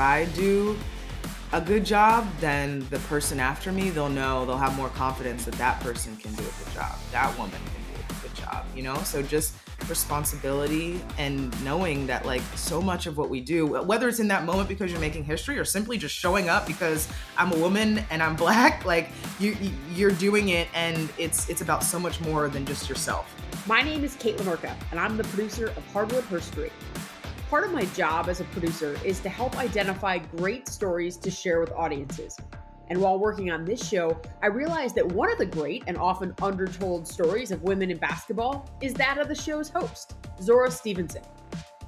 I do a good job, then the person after me, they'll know, they'll have more confidence that that person can do a good job. That woman can do a good job, you know? So just responsibility and knowing that like so much of what we do whether it's in that moment because you're making history or simply just showing up because i'm a woman and i'm black like you you're doing it and it's it's about so much more than just yourself my name is Kaitlin Urka and i'm the producer of hardwood herstory part of my job as a producer is to help identify great stories to share with audiences and while working on this show, I realized that one of the great and often undertold stories of women in basketball is that of the show's host, Zora Stephenson.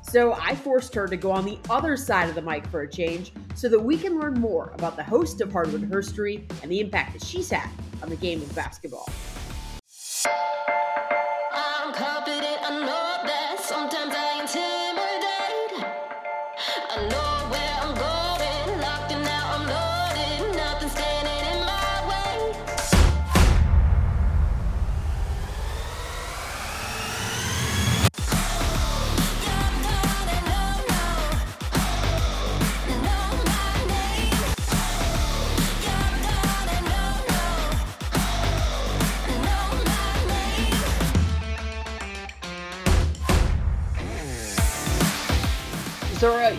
So I forced her to go on the other side of the mic for a change so that we can learn more about the host of Hardwood Herstory and the impact that she's had on the game of basketball.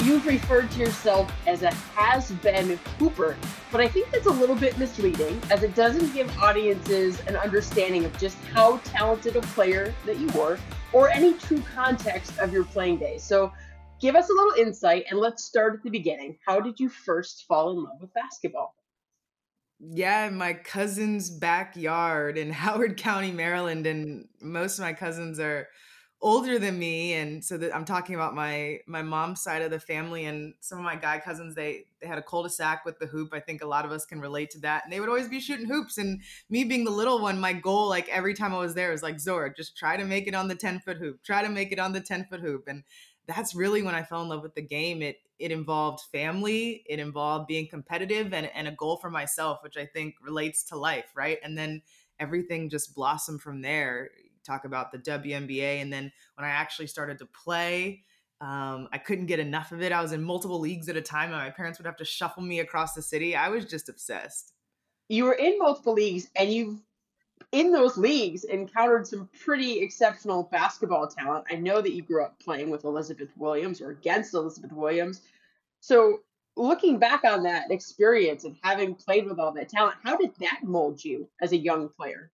You've referred to yourself as a has been hooper, but I think that's a little bit misleading as it doesn't give audiences an understanding of just how talented a player that you were or any true context of your playing days. So give us a little insight and let's start at the beginning. How did you first fall in love with basketball? Yeah, in my cousin's backyard in Howard County, Maryland, and most of my cousins are older than me and so that i'm talking about my my mom's side of the family and some of my guy cousins they they had a cul-de-sac with the hoop. I think a lot of us can relate to that and they would always be shooting hoops and me being the little one my goal like every time i was there was like zora just try to make it on the 10 foot hoop try to make it on the 10 foot hoop and that's really when i fell in love with the game. It it involved family it involved being competitive and, and a goal for myself which i think relates to life right? And then everything just blossomed from there talk about the WNBA. And then when I actually started to play, um, I couldn't get enough of it. I was in multiple leagues at a time, and my parents would have to shuffle me across the city. I was just obsessed. You were in multiple leagues, and you've in those leagues encountered some pretty exceptional basketball talent. I know that you grew up playing with Elizabeth Williams or against Elizabeth Williams. So, looking back on that experience and having played with all that talent, how did that mold you as a young player?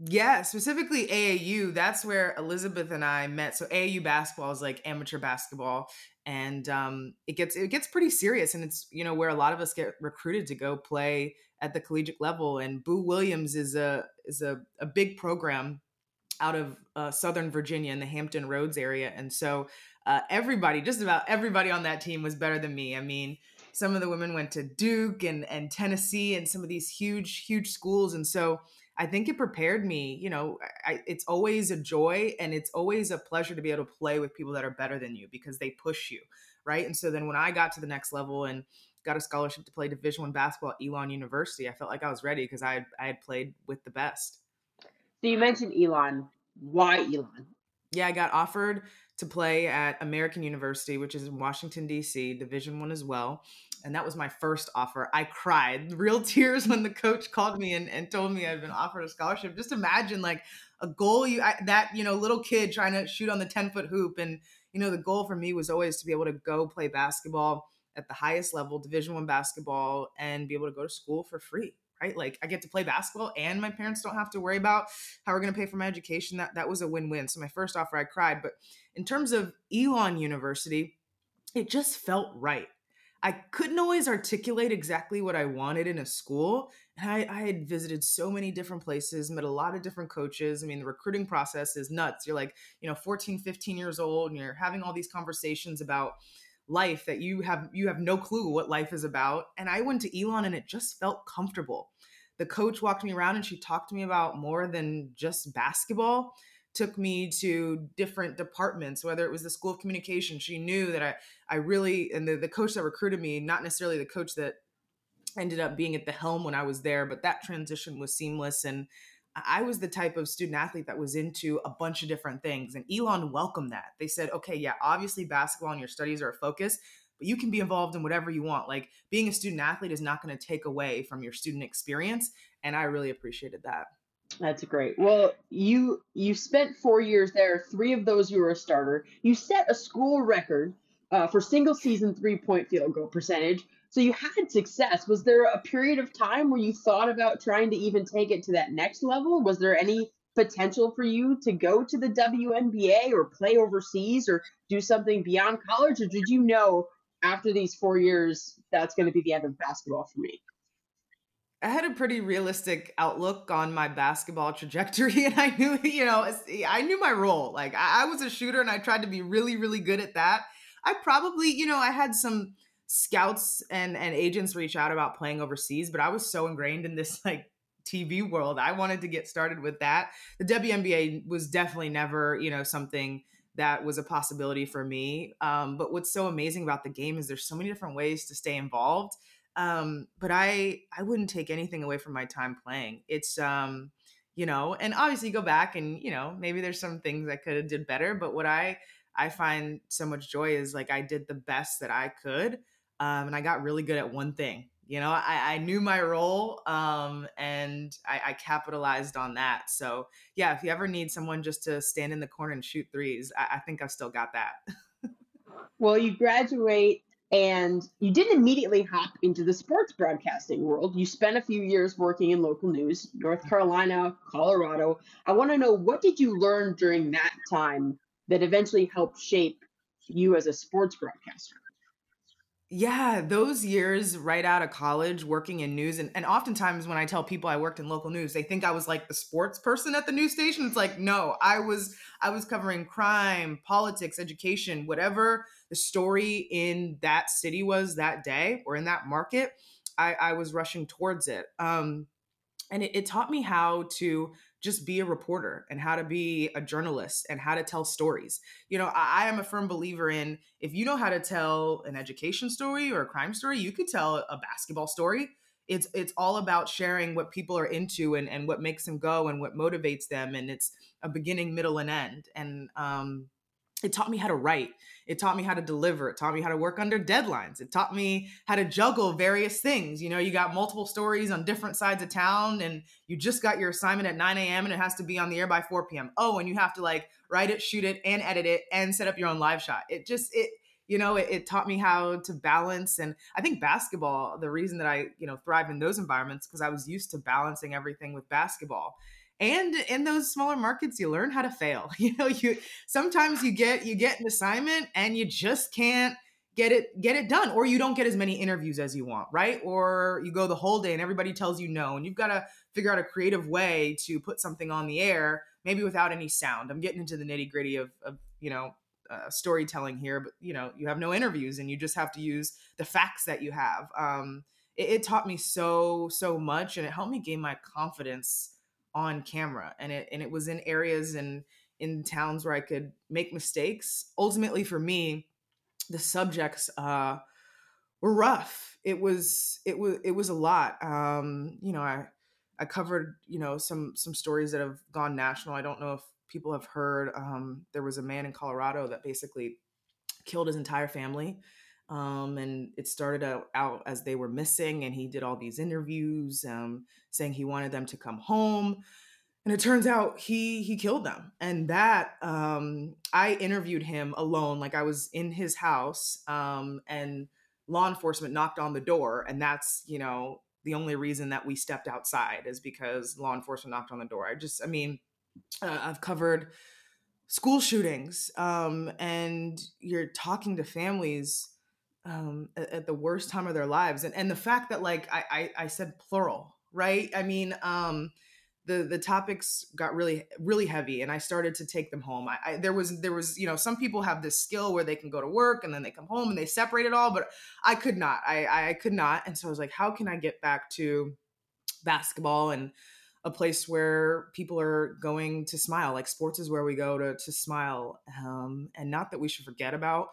Yeah, specifically AAU. That's where Elizabeth and I met. So AAU basketball is like amateur basketball, and um, it gets it gets pretty serious, and it's you know where a lot of us get recruited to go play at the collegiate level. And Boo Williams is a is a, a big program out of uh, Southern Virginia in the Hampton Roads area, and so uh, everybody, just about everybody on that team, was better than me. I mean, some of the women went to Duke and and Tennessee and some of these huge huge schools, and so I think it prepared me. You know, I, it's always a joy and it's always a pleasure to be able to play with people that are better than you because they push you, right? And so then when I got to the next level and got a scholarship to play Division One basketball at Elon University, I felt like I was ready because I had, I had played with the best. So you mentioned Elon. Why Elon? Yeah, I got offered to play at American University, which is in Washington D.C., Division One as well and that was my first offer. I cried real tears when the coach called me and, and told me I'd been offered a scholarship. Just imagine like a goal you I, that you know little kid trying to shoot on the 10 foot hoop and you know the goal for me was always to be able to go play basketball at the highest level division one basketball and be able to go to school for free right? Like i get to play basketball and my parents don't have to worry about how we're going to pay for my education. That that was a win-win. So my first offer i cried. But in terms of elon university it just felt right I couldn't always articulate exactly what I wanted in a school. And I, I, had visited so many different places, met a lot of different coaches. I mean, the recruiting process is nuts. You're like, you know, 14, 15 years old, and you're having all these conversations about life that you have you have no clue what life is about and i went to elon and it just felt comfortable the coach walked me around and she talked to me about more than just basketball took me to different departments whether it was the school of communication she knew that i i really and the, the coach that recruited me not necessarily the coach that ended up being at the helm when i was there but that transition was seamless and I was the type of student athlete that was into a bunch of different things. And Elon welcomed that. They said, okay, yeah, obviously basketball and your studies are a focus, but you can be involved in whatever you want. Like being a student athlete is not going to take away from your student experience. And I really appreciated that. That's great. Well, you you spent four years there. Three of those you were a starter. You set a school record uh, for single season three point field goal percentage. So you had success. Was there a period of time where you thought about trying to even take it to that next level? Was there any potential for you to go to the WNBA or play overseas or do something beyond college? Or did you know after these four years that's going to be the end of basketball for me? I had a pretty realistic outlook on my basketball trajectory, and I knew, you know, I knew my role. Like I was a shooter, and I tried to be really, really good at that. I probably, you know, I had some scouts and and agents reach out about playing overseas, but I was so ingrained in this like TV world. I wanted to get started with that. The WNBA was definitely never, you know, something that was a possibility for me. Um, but what's so amazing about the game is there's so many different ways to stay involved. Um, but I I wouldn't take anything away from my time playing. It's um, you know, and obviously go back and you know maybe there's some things I could have did better. But what I I find so much joy is like I did the best that I could um, and I got really good at one thing. You know, I, I knew my role um, and I, I, capitalized on that. So, yeah, if you ever need someone just to stand in the corner and shoot threes, I, I think I've still got that. well, you graduate and you didn't immediately hop into the sports broadcasting world. You spent a few years working in local news, North Carolina, Colorado. I want to know what did you learn during that time that eventually helped shape you as a sports broadcaster? Yeah, those years right out of college working in news and, and oftentimes when I tell people I worked in local news, they think I was like the sports person at the news station. It's like, no, I was I was covering crime, politics, education, whatever the story in that city was that day or in that market, I, I was rushing towards it. Um, and it, it taught me how to just be a reporter and how to be a journalist and how to tell stories. You know, I, I, am a firm believer in if you know how to tell an education story or a crime story, you could tell a basketball story. It's it's all about sharing what people are into and, and what makes them go and what motivates them. And it's a beginning, middle, and end. And um, it taught me how to write. It taught me how to deliver. It taught me how to work under deadlines. It taught me how to juggle various things. You know, you got multiple stories on different sides of town, and you just got your assignment at 9 a.m. and it has to be on the air by 4 p.m. Oh, and you have to like write it, shoot it, and edit it, and set up your own live shot. It just it you know it, it taught me how to balance and i think basketball the reason that i you know thrive in those environments because i was used to balancing everything with basketball and in those smaller markets you learn how to fail you know you sometimes you get you get an assignment and you just can't get it get it done or you don't get as many interviews as you want right? Or you go the whole day and everybody tells you no and you've got to figure out a creative way to put something on the air maybe without any sound. I'm getting into the nitty gritty of, of you know uh, storytelling here but you know you have no interviews and you just have to use the facts that you have. Um, it, it taught me so so much and it helped me gain my confidence on camera and it and it was in areas and in towns where I could make mistakes. Ultimately for me, the subjects uh were rough. It was it was it was a lot. Um, you know, I I covered, you know, some some stories that have gone national. I don't know if people have heard um there was a man in Colorado that basically killed his entire family. Um, and it started out, out, as they were missing, and he did all these interviews um, saying he wanted them to come home. And it turns out he he killed them, and that um, I interviewed him alone, like I was in his house, um, and law enforcement knocked on the door, and that's you know the only reason that we stepped outside is because law enforcement knocked on the door. I just, I mean, uh, I've covered school shootings, um, and you're talking to families um, at, at, the worst time of their lives. And, and the fact that like I, I, I said plural, right? I mean, um, the the topics got really really heavy and i started to take them home I, I, there was there was you know some people have this skill where they can go to work and then they come home and they separate it all but i could not i i could not and so i was like how can i get back to basketball and a place where people are going to smile like sports is where we go to to smile um, and not that we should forget about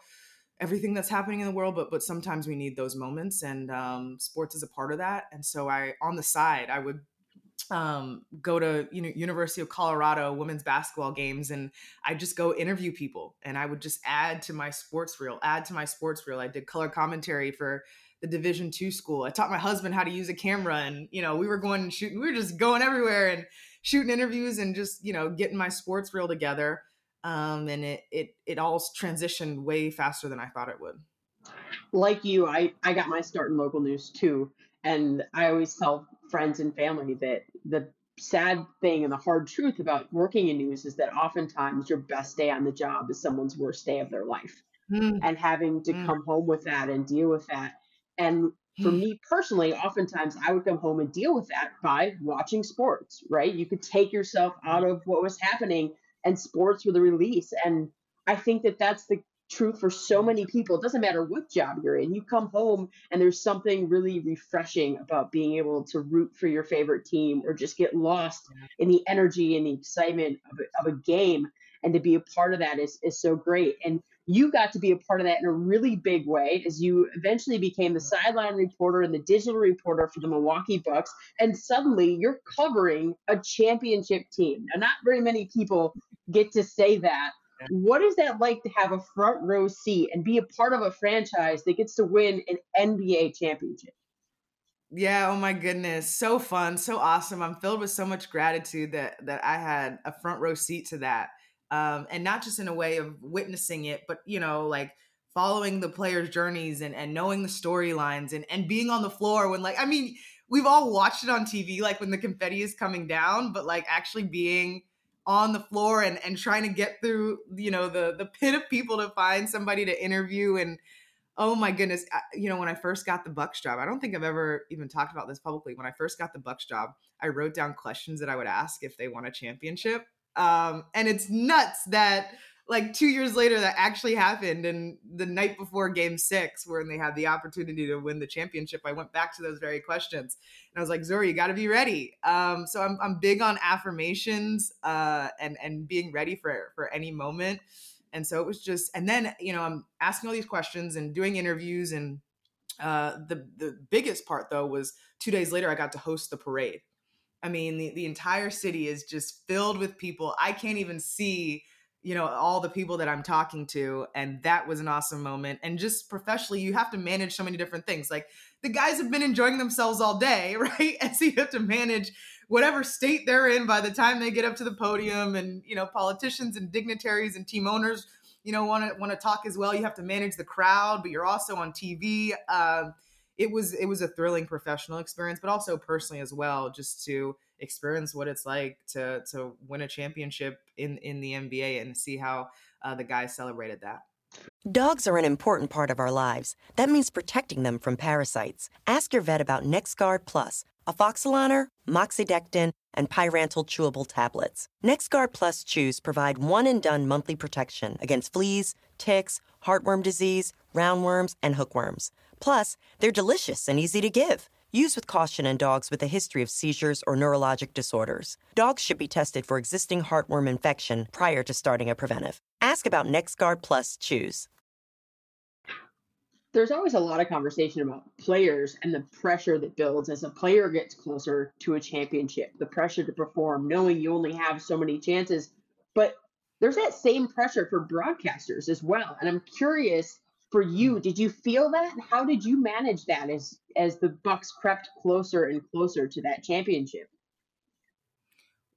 everything that's happening in the world but but sometimes we need those moments and um, sports is a part of that and so i on the side i would um, go to you know University of Colorado women's basketball games, and I just go interview people, and I would just add to my sports reel, add to my sports reel. I did color commentary for the Division two school. I taught my husband how to use a camera, and you know we were going and shooting, we were just going everywhere and shooting interviews and just you know getting my sports reel together. Um, and it it it all transitioned way faster than I thought it would. Like you, I I got my start in local news too, and I always tell friends and family that the sad thing and the hard truth about working in news is that oftentimes your best day on the job is someone's worst day of their life. Mm. And having to mm. come home with that and deal with that. And for mm. me personally, oftentimes I would come home and deal with that by watching sports, right? You could take yourself out of what was happening and sports were the release. And I think that that's the truth for so many people. It doesn't matter what job you're in. You come home and there's something really refreshing about being able to root for your favorite team or just get lost in the energy and the excitement of a, of a game. And to be a part of that is, is so great. And you got to be a part of that in a really big way as you eventually became the sideline reporter and the digital reporter for the Milwaukee Bucks. And suddenly you're covering a championship team. Now, not very many people get to say that what is that like to have a front row seat and be a part of a franchise that gets to win an NBA championship? Yeah, oh my goodness. So fun, so awesome. I'm filled with so much gratitude that that I had a front row seat to that. Um, and not just in a way of witnessing it, but you know, like following the players' journeys and, and knowing the storylines and, and being on the floor when like I mean, we've all watched it on TV, like when the confetti is coming down, but like actually being on the floor and and trying to get through you know the the pit of people to find somebody to interview. And oh my goodness you know when i first got the bucks job i don't think i've ever even talked about this publicly. When i first got the bucks job i wrote down questions that i would ask if they won a championship. Um, and it's nuts that like two years later that actually happened and the night before game six when they had the opportunity to win the championship i went back to those very questions and i was like zora you got to be ready. Um, so I'm, I'm big on affirmations uh, and and being ready for for any moment and so it was just and then you know i'm asking all these questions and doing interviews and uh, the the biggest part though was two days later i got to host the parade. I mean the, the entire city is just filled with people. I can't even see you know all the people that i'm talking to and that was an awesome moment and just professionally you have to manage so many different things like the guys have been enjoying themselves all day right? And so you have to manage whatever state they're in by the time they get up to the podium and you know politicians and dignitaries and team owners you know want to want to talk as well. You have to manage the crowd but you're also on tv uh, it was it was a thrilling professional experience but also personally as well just to experience what it's like to to win a championship in in the NBA and see how uh, the guys celebrated that. Dogs are an important part of our lives. That means protecting them from parasites. Ask your vet about NexGard Plus, afoxolaner, moxidectin, and pyrantel chewable tablets. NexGard Plus chews provide one and done monthly protection against fleas, ticks, heartworm disease, roundworms, and hookworms. Plus, they're delicious and easy to give. Use with caution in dogs with a history of seizures or neurologic disorders. Dogs should be tested for existing heartworm infection prior to starting a preventive. Ask about NexGard Plus Chews. There's always a lot of conversation about players and the pressure that builds as a player gets closer to a championship, the pressure to perform, knowing you only have so many chances. But there's that same pressure for broadcasters as well. And I'm curious for you mm-hmm. did you feel that? How did you manage that as as the bucks crept closer and closer to that championship?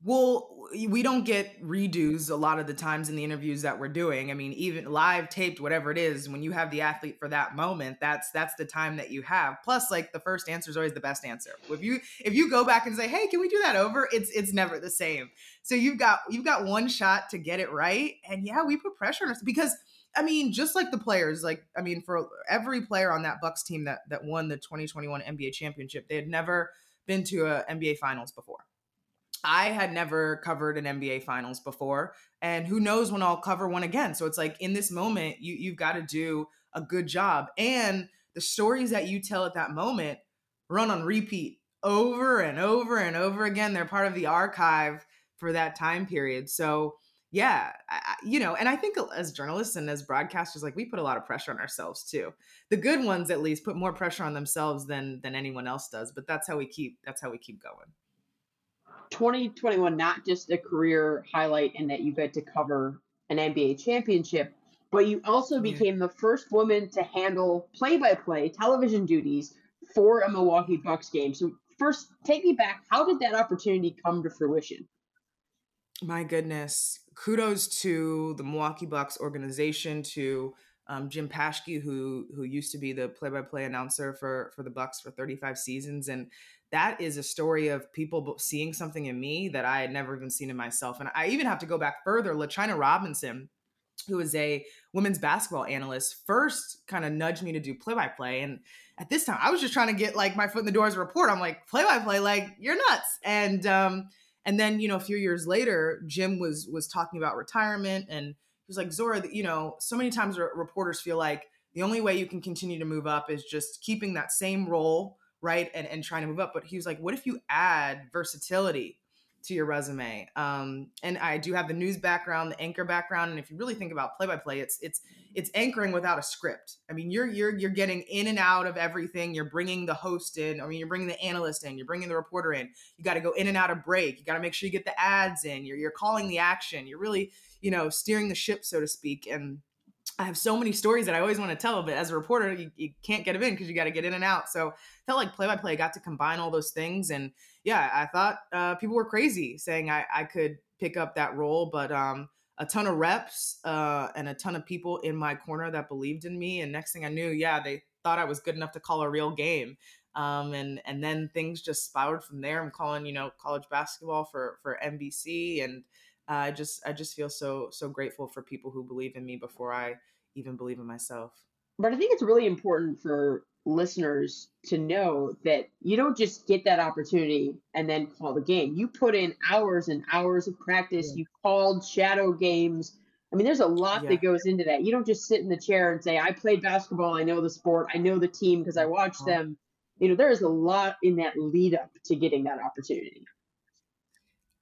Well we don't get redos a lot of the times in the interviews that we're doing. I mean even live taped whatever it is when you have the athlete for that moment that's that's the time that you have. Plus like the first answer is always the best answer. If you if you go back and say hey can we do that over? It's it's never the same. So you've got you've got one shot to get it right. And yeah we put pressure on us because I mean, just like the players, like I mean, for every player on that Bucks team that that won the 2021 NBA championship, they had never been to a NBA Finals before. I had never covered an NBA finals before, and who knows when I'll cover one again. So it's like in this moment, you you've got to do a good job, and the stories that you tell at that moment run on repeat over and over and over again. They're part of the archive for that time period. So yeah, I, you know, and I think as journalists and as broadcasters, like we put a lot of pressure on ourselves too. The good ones, at least, put more pressure on themselves than than anyone else does. But that's how we keep that's how we keep going. 2021, not just a career highlight in that you get to cover an NBA championship, but you also became the first woman to handle play-by-play television duties for a Milwaukee Bucks game. So first, take me back. How did that opportunity come to fruition? My goodness kudos to the Milwaukee Bucks organization, to um, Jim Paschke, who who used to be the play-by-play announcer for for the Bucks for 35 seasons, and that is a story of people seeing something in me that I had never even seen in myself. And I even have to go back further. LaChina Robinson, who is a women's basketball analyst, first kind of nudged me to do play-by-play, and at this time, I was just trying to get like my foot in the door as a report. I'm like play-by-play, like you're nuts, and um, and then, you know, a few years later, Jim was was talking about retirement and he was like, Zora, you know, so many times reporters feel like the only way you can continue to move up is just keeping that same role, right? And and trying to move up. But he was like, what if you add versatility to your resume. Um, and I do have the news background, the anchor background, and if you really think about play by play, it's it's it's anchoring without a script. I mean, you're you're you're getting in and out of everything. You're bringing the host in. I mean, you're bringing the analyst in. You're bringing the reporter in. You got to go in and out of break. You got to make sure you get the ads in. You're you're calling the action. You're really you know steering the ship, so to speak, and I have so many stories that I always want to tell, but as a reporter, you, you can't get them in because you got to get in and out. So felt like play by play I got to combine all those things. And yeah, I thought uh, people were crazy saying I, I could pick up that role, but um, a ton of reps uh, and a ton of people in my corner that believed in me. And next thing I knew, yeah, they thought I was good enough to call a real game. Um, and and then things just spiraled from there. I'm calling, you know, college basketball for for NBC, and I just I just feel so so grateful for people who believe in me before I even believe in myself. But I think it's really important for listeners to know that you don't just get that opportunity and then call the game. You put in hours and hours of practice. Yeah. You called shadow games. I mean, there's a lot yeah. that goes into that. You don't just sit in the chair and say, I played basketball. I know the sport. I know the team because I watched uh-huh. them. You know, there is a lot in that lead up to getting that opportunity.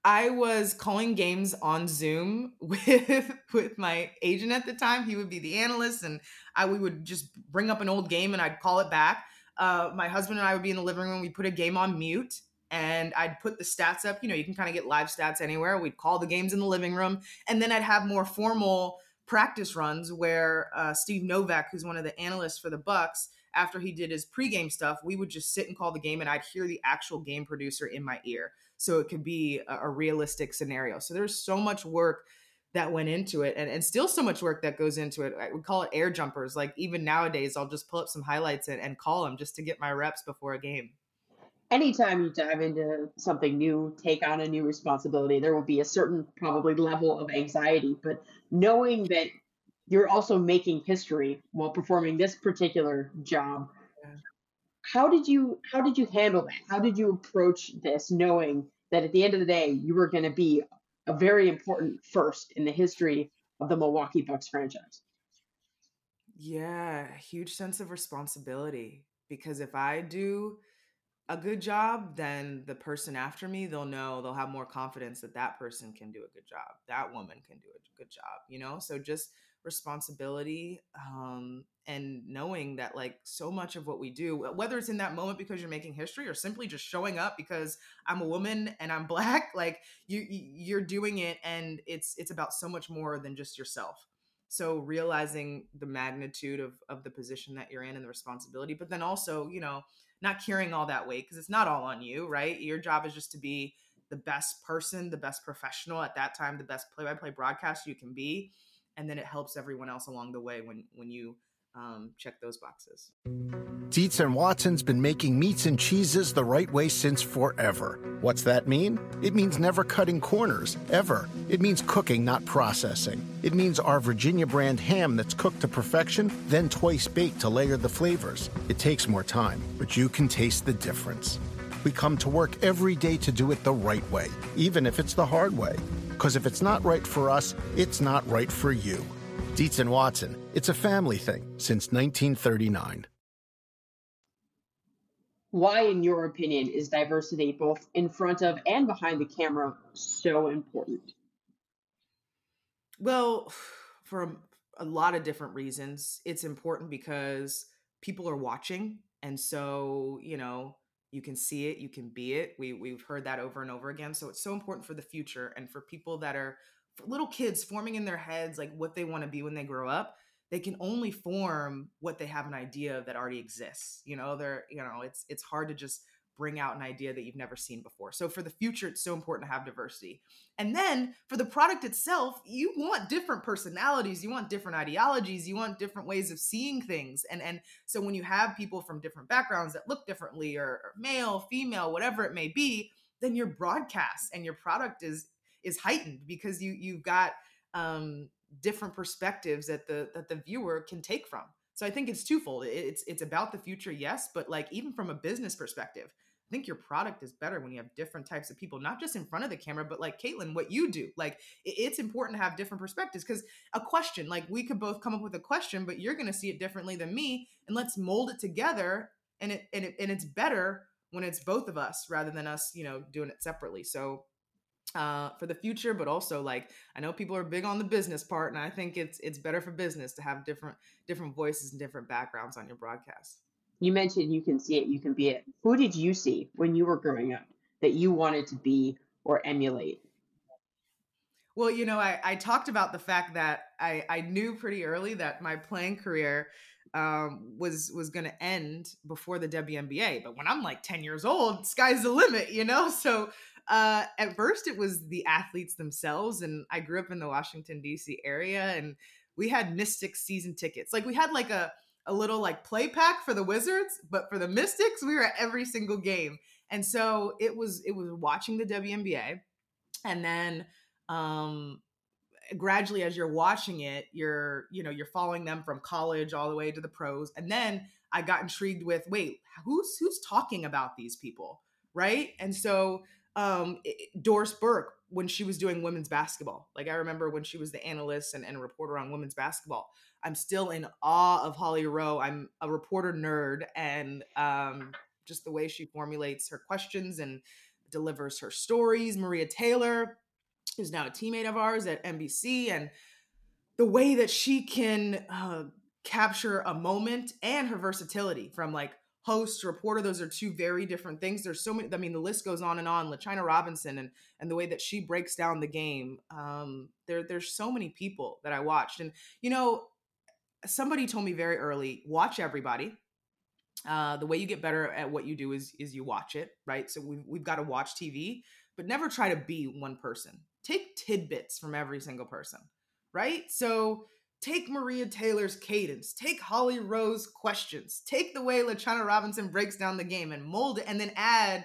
I was calling games on Zoom with with my agent at the time. He would be the analyst, and I we would just bring up an old game and I'd call it back. Uh, my husband and I would be in the living room. We put a game on mute, and I'd put the stats up. You know, you can kind of get live stats anywhere. We'd call the games in the living room, and then I'd have more formal practice runs where uh, Steve Novak, who's one of the analysts for the Bucks, after he did his pregame stuff, we would just sit and call the game, and I'd hear the actual game producer in my ear so it could be a, a realistic scenario. So there's so much work that went into it and, and still so much work that goes into it. I, we call it air jumpers. Like even nowadays, I'll just pull up some highlights and, and call them just to get my reps before a game. Anytime you dive into something new, take on a new responsibility, there will be a certain probably level of anxiety. But knowing that you're also making history while performing this particular job how did you how did you handle that? How did you approach this, knowing that at the end of the day you were going to be a very important first in the history of the Milwaukee Bucks franchise? Yeah, huge sense of responsibility because if I do a good job, then the person after me, they'll know, they'll have more confidence that that person can do a good job. That woman can do a good job, you know? So just responsibility um, and knowing that like so much of what we do whether it's in that moment because you're making history or simply just showing up because i'm a woman and i'm black like you you're doing it and it's it's about so much more than just yourself. So realizing the magnitude of of the position that you're in and the responsibility but then also you know not carrying all that weight because it's not all on you right? Your job is just to be the best person the best professional at that time the best play-by-play broadcast you can be and then it helps everyone else along the way when when you um, check those boxes. Dietz and Watson's been making meats and cheeses the right way since forever. What's that mean? It means never cutting corners, ever. It means cooking, not processing. It means our Virginia brand ham that's cooked to perfection, then twice baked to layer the flavors. It takes more time, but you can taste the difference. We come to work every day to do it the right way, even if it's the hard way. Because if it's not right for us, it's not right for you. Dietz and Watson, it's a family thing since 1939. Why, in your opinion, is diversity both in front of and behind the camera so important? Well, for a, a lot of different reasons. It's important because people are watching. And so, you know, you can see it, you can be it. We we've heard that over and over again. So it's so important for the future and for people that are little kids forming in their heads like what they want to be when they grow up. They can only form what they have an idea of that already exists. You know, they're you know, it's it's hard to just bring out an idea that you've never seen before. So for the future, it's so important to have diversity. And then for the product itself, you want different personalities, you want different ideologies, you want different ways of seeing things. And and so when you have people from different backgrounds that look differently or, or male, female, whatever it may be, then your broadcast and your product is is heightened because you you've got um different perspectives that the that the viewer can take from. So I think it's twofold. It's it's about the future, yes, but like even from a business perspective, think your product is better when you have different types of people, not just in front of the camera, but like Kaitlin, what you do. Like it's important to have different perspectives because a question, like we could both come up with a question, but you're going to see it differently than me, and let's mold it together. And it and it and it's better when it's both of us rather than us, you know, doing it separately. So uh, for the future, but also like I know people are big on the business part, and I think it's it's better for business to have different different voices and different backgrounds on your broadcast you mentioned you can see it, you can be it. Who did you see when you were growing up that you wanted to be or emulate? Well, you know, I, I talked about the fact that I, I knew pretty early that my playing career um, was was going to end before the WNBA. But when I'm like 10 years old, sky's the limit, you know? So uh, at first it was the athletes themselves. And I grew up in the Washington, D.C. area and we had Mystics season tickets. Like we had like a a little like play pack for the Wizards, but for the Mystics, we were at every single game. And so it was it was watching the WNBA and then um gradually as you're watching it, you're you know, you're following them from college all the way to the pros. And then I got intrigued with wait, who's who's talking about these people, right? And so um Doris Burke when she was doing women's basketball. Like I remember when she was the analyst and, and reporter on women's basketball. I'm still in awe of Holly Rowe. I'm a reporter nerd, and um, just the way she formulates her questions and delivers her stories. Maria Taylor, who's now a teammate of ours at NBC, and the way that she can uh, capture a moment and her versatility from like host reporter those are two very different things there's so many i mean the list goes on and on lachina robinson and and the way that she breaks down the game um there there's so many people that i watched and you know somebody told me very early watch everybody. Uh, the way you get better at what you do is is you watch it right? So we've, we've got to watch tv but never try to be one person. Take tidbits from every single person right? So take maria taylor's cadence take holly Rowe's questions take the way lachina robinson breaks down the game and mold it and then add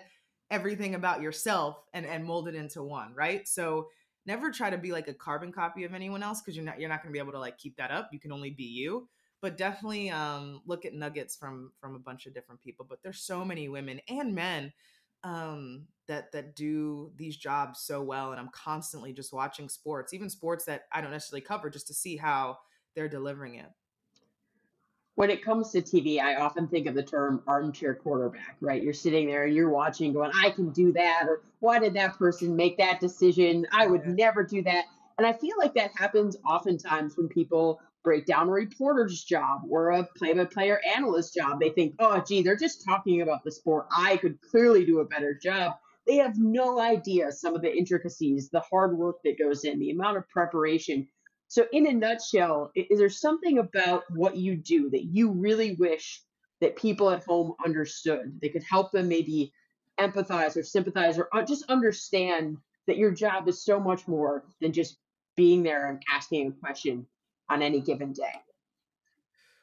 everything about yourself and and mold it into one right? So never try to be like a carbon copy of anyone else because you're not you're not going to be able to like keep that up. You can only be you. But definitely um look at nuggets from from a bunch of different people. But there's so many women and men um that that do these jobs so well and i'm constantly just watching sports even sports that i don't necessarily cover just to see how they're delivering it when it comes to TV, I often think of the term armchair quarterback, right? You're sitting there and you're watching, going, I can do that, or why did that person make that decision? I would never do that. And I feel like that happens oftentimes when people break down a reporter's job or a play by player analyst job. They think, oh, gee, they're just talking about the sport. I could clearly do a better job. They have no idea some of the intricacies, the hard work that goes in, the amount of preparation so, in a nutshell, is there something about what you do that you really wish that people at home understood? That could help them maybe empathize or sympathize or uh, just understand that your job is so much more than just being there and asking a question on any given day.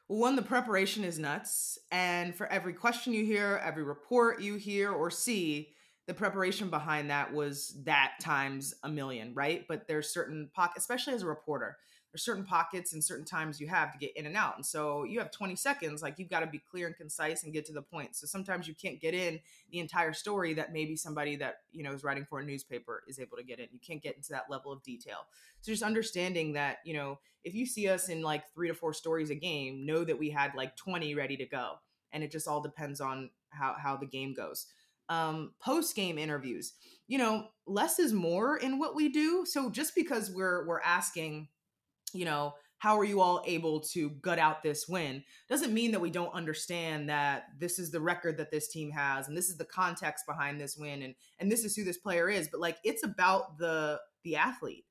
Well, one, the preparation is nuts. And for every question you hear, every report you hear or see, the preparation behind that was that times a million, right? But there's certain pockets, especially as a reporter, there's certain pockets and certain times you have to get in and out. And so you have 20 seconds, like you've got to be clear and concise and get to the point. So sometimes you can't get in the entire story that maybe somebody that, you know, is writing for a newspaper is able to get in. You can't get into that level of detail. So just understanding that, you know, if you see us in like three to four stories a game, know that we had like 20 ready to go. And it just all depends on how, how the game goes um, post game interviews. You know, less is more in what we do. So just because we're we're asking, you know, how are you all able to gut out this win doesn't mean that we don't understand that this is the record that this team has and this is the context behind this win and and this is who this player is but like it's about the the athlete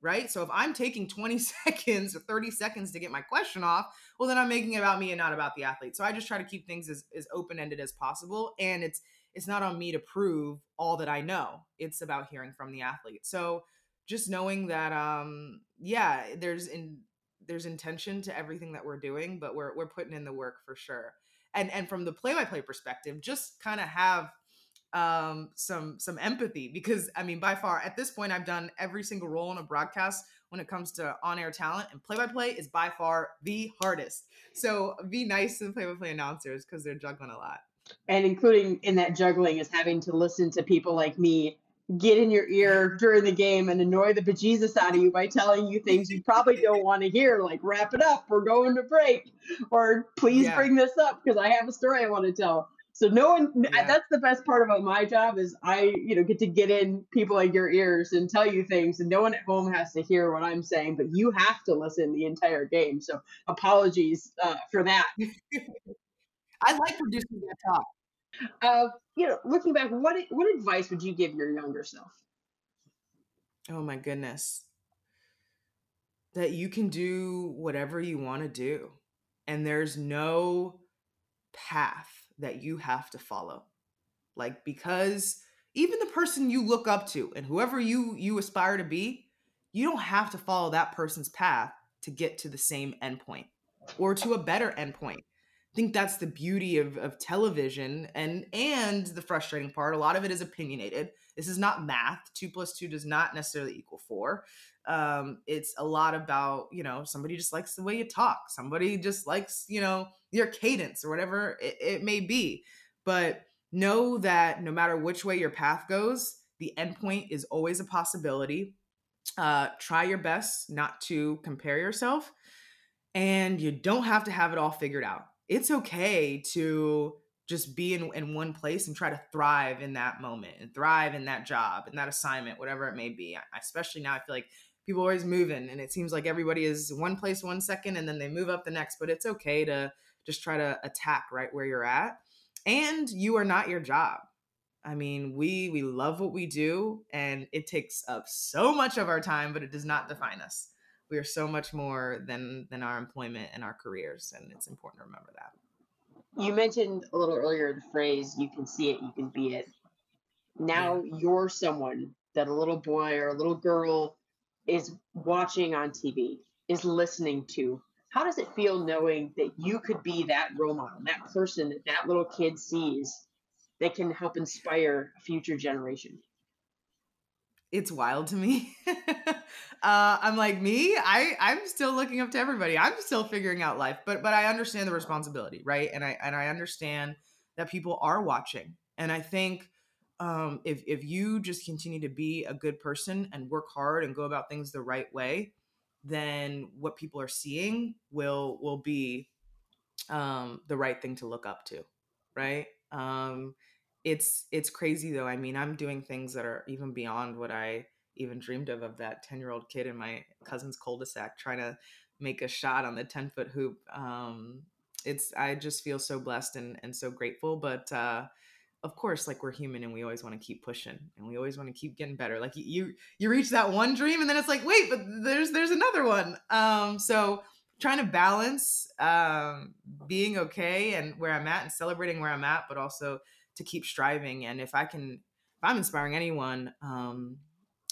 right so if i'm taking 20 seconds or 30 seconds to get my question off well then i'm making it about me and not about the athlete so i just try to keep things as, as open-ended as possible and it's it's not on me to prove all that I know. It's about hearing from the athlete. So just knowing that um yeah, there's in there's intention to everything that we're doing, but we're we're putting in the work for sure. And and from the play-by-play perspective, just kind of have um some some empathy because I mean by far at this point I've done every single role in a broadcast when it comes to on-air talent and play-by-play is by far the hardest. So be nice to the play-by-play announcers because they're juggling a lot and including in that juggling is having to listen to people like me get in your ear during the game and annoy the bejesus out of you by telling you things you probably don't want to hear, like wrap it up, we're going to break, or please yeah. bring this up because I have a story I want to tell. So no one yeah. that's the best part about my job is I, you know, get to get in people like your ears and tell you things and no one at home has to hear what I'm saying, but you have to listen the entire game. So apologies uh, for that. I like producing that talk. Uh, you know, looking back, what what advice would you give your younger self? Oh my goodness. That you can do whatever you want to do. And there's no path that you have to follow. Like because even the person you look up to and whoever you you aspire to be, you don't have to follow that person's path to get to the same endpoint or to a better endpoint think that's the beauty of, of television and and the frustrating part a lot of it is opinionated. This is not math. Two plus two does not necessarily equal four. Um, it's a lot about you know somebody just likes the way you talk. Somebody just likes you know your cadence or whatever it, it may be. But know that no matter which way your path goes the endpoint is always a possibility. Uh, try your best not to compare yourself and you don't have to have it all figured out it's okay to just be in, in one place and try to thrive in that moment and thrive in that job and that assignment, whatever it may be. I, especially now, I feel like people are always moving and it seems like everybody is one place one second and then they move up the next, but it's okay to just try to attack right where you're at. And you are not your job. I mean, we we love what we do and it takes up so much of our time, but it does not define us we are so much more than than our employment and our careers and it's important to remember that. You mentioned a little earlier the phrase you can see it you can be it. Now yeah. you're someone that a little boy or a little girl is watching on tv is listening to. How does it feel knowing that you could be that role model that person that that little kid sees that can help inspire a future generation it's wild to me. uh, I'm like me. I I'm still looking up to everybody. I'm still figuring out life, but but I understand the responsibility, right? And I and I understand that people are watching, and I think um, if if you just continue to be a good person and work hard and go about things the right way, then what people are seeing will will be um, the right thing to look up to, right? Um, it's it's crazy though. I mean, I'm doing things that are even beyond what I even dreamed of of that 10 year old kid in my cousin's cul-de-sac trying to make a shot on the 10 foot hoop. Um, it's I just feel so blessed and, and so grateful. But uh, of course, like we're human and we always want to keep pushing and we always want to keep getting better. Like you you reach that one dream and then it's like, wait, but there's there's another one. Um, so trying to balance um, being okay and where I'm at and celebrating where I'm at, but also to keep striving. And if I can, if I'm inspiring anyone, um,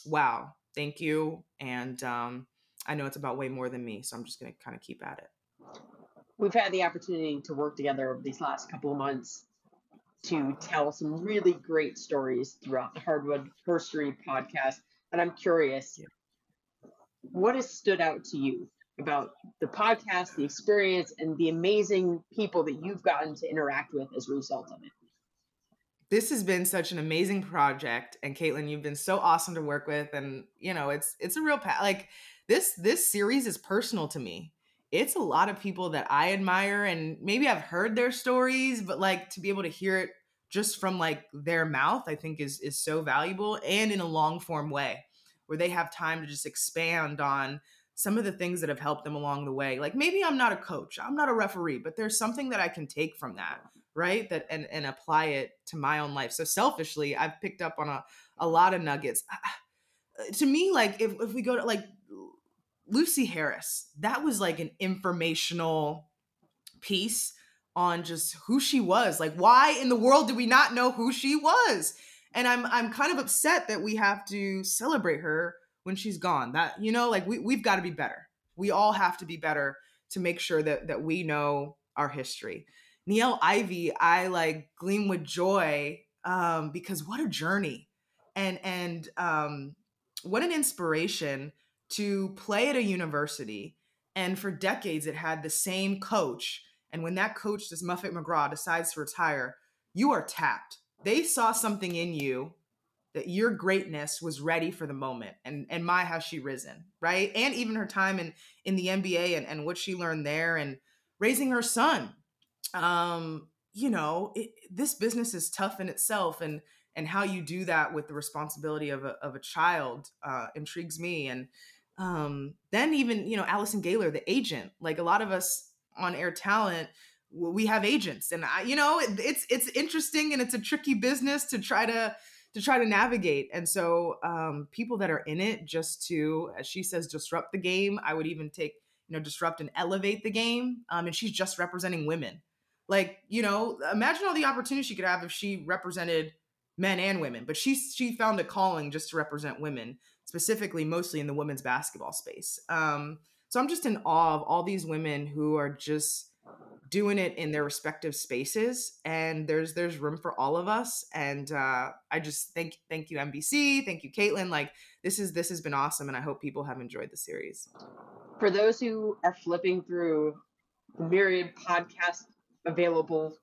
wow, thank you. And um, I know it's about way more than me, so I'm just going to kind of keep at it. We've had the opportunity to work together over these last couple of months to tell some really great stories throughout the Hardwood Herstory podcast. And I'm curious, yeah. what has stood out to you about the podcast, the experience, and the amazing people that you've gotten to interact with as a result of it? This has been such an amazing project, and Kaitlin, you've been so awesome to work with, and you know it's it's a real pa- like this this series is personal to me. It's a lot of people that I admire, and maybe I've heard their stories, but like to be able to hear it just from like their mouth, I think is is so valuable, and in a long form way where they have time to just expand on some of the things that have helped them along the way. Like maybe I'm not a coach, I'm not a referee, but there's something that I can take from that, right? That and and apply it to my own life. So selfishly, I've picked up on a a lot of nuggets. To me, like if if we go to like Lucy Harris, that was like an informational piece on just who she was. Like why in the world did we not know who she was? And I'm I'm kind of upset that we have to celebrate her when she's gone. That you know, like we we've got to be better. We all have to be better to make sure that that we know our history. Niele Ivey, I like gleam with joy um, because what a journey, and and um, what an inspiration to play at a university. And for decades, it had the same coach. And when that coach, this Muffet McGraw, decides to retire, you are tapped. They saw something in you that your greatness was ready for the moment and and my has she risen right and even her time in in the nba and, and what she learned there and raising her son um you know it, this business is tough in itself and and how you do that with the responsibility of a, of a child uh, intrigues me and um then even you know allison galer the agent like a lot of us on air talent we have agents and i you know it, it's it's interesting and it's a tricky business to try to to try to navigate. And so um, people that are in it just to, as she says, disrupt the game. I would even take, you know, disrupt and elevate the game. Um, and she's just representing women. Like, you know, imagine all the opportunities she could have if she represented men and women. But she she found a calling just to represent women, specifically, mostly in the women's basketball space. Um, so I'm just in awe of all these women who are just doing it in their respective spaces and there's there's room for all of us and uh i just thank thank you nbc thank you kaitlin like this is this has been awesome and i hope people have enjoyed the series for those who are flipping through myriad podcast available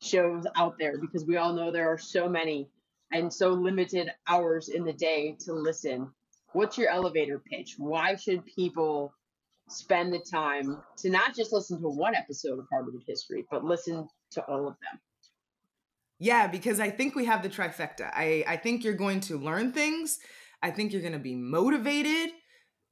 shows out there because we all know there are so many and so limited hours in the day to listen what's your elevator pitch why should people spend the time to not just listen to one episode of Hardwood Herstory, but listen to all of them. Yeah, because I think we have the trifecta. I, I think you're going to learn things. I think you're going to be motivated.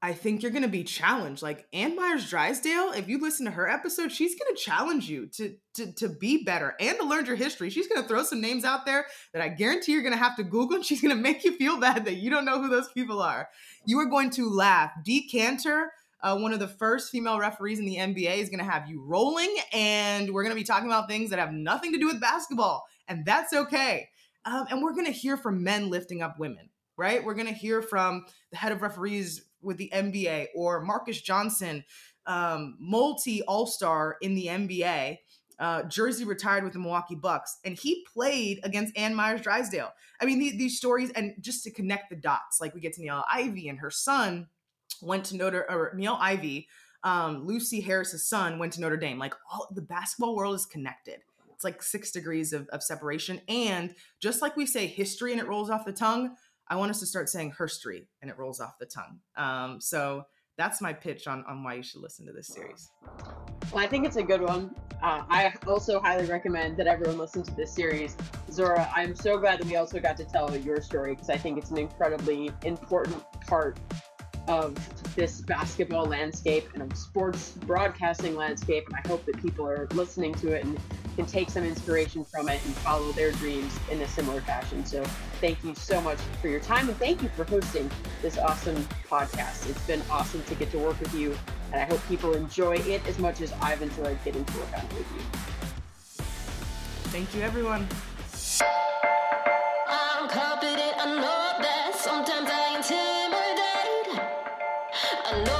I think you're going to be challenged. Like Ann Meyers Drysdale, if you listen to her episode, she's going to challenge you to, to, to be better and to learn your history. She's going to throw some names out there that I guarantee you're going to have to Google and she's going to make you feel bad that you don't know who those people are. You are going to laugh. Dee Kanter, uh, one of the first female referees in the NBA, is going to have you rolling, and we're going to be talking about things that have nothing to do with basketball, and that's okay. Um, and we're going to hear from men lifting up women, right? We're going to hear from the head of referees with the NBA or Marques Johnson, um, multi All Star in the NBA. Uh, Jersey retired with the Milwaukee Bucks, and he played against Ann Meyers Drysdale. I mean, these, these stories, and just to connect the dots, like we get to Niele Ivey and her son went to Notre or Niele Ivey, um, Lucy Harris's son went to Notre Dame. Like all the basketball world is connected. It's like six degrees of, of separation. And just like we say history and it rolls off the tongue, I want us to start saying herstory and it rolls off the tongue. Um, so that's my pitch on, on why you should listen to this series. Well, I think it's a good one. Uh, I also highly recommend that everyone listen to this series. Zora, I'm so glad that we also got to tell your story because I think it's an incredibly important part of this basketball landscape and of sports broadcasting landscape. And I hope that people are listening to it and can take some inspiration from it and follow their dreams in a similar fashion. So thank you so much for your time and thank you for hosting this awesome podcast. It's been awesome to get to work with you. And I hope people enjoy it as much as I've enjoyed getting to work on it with you. Thank you, everyone. No.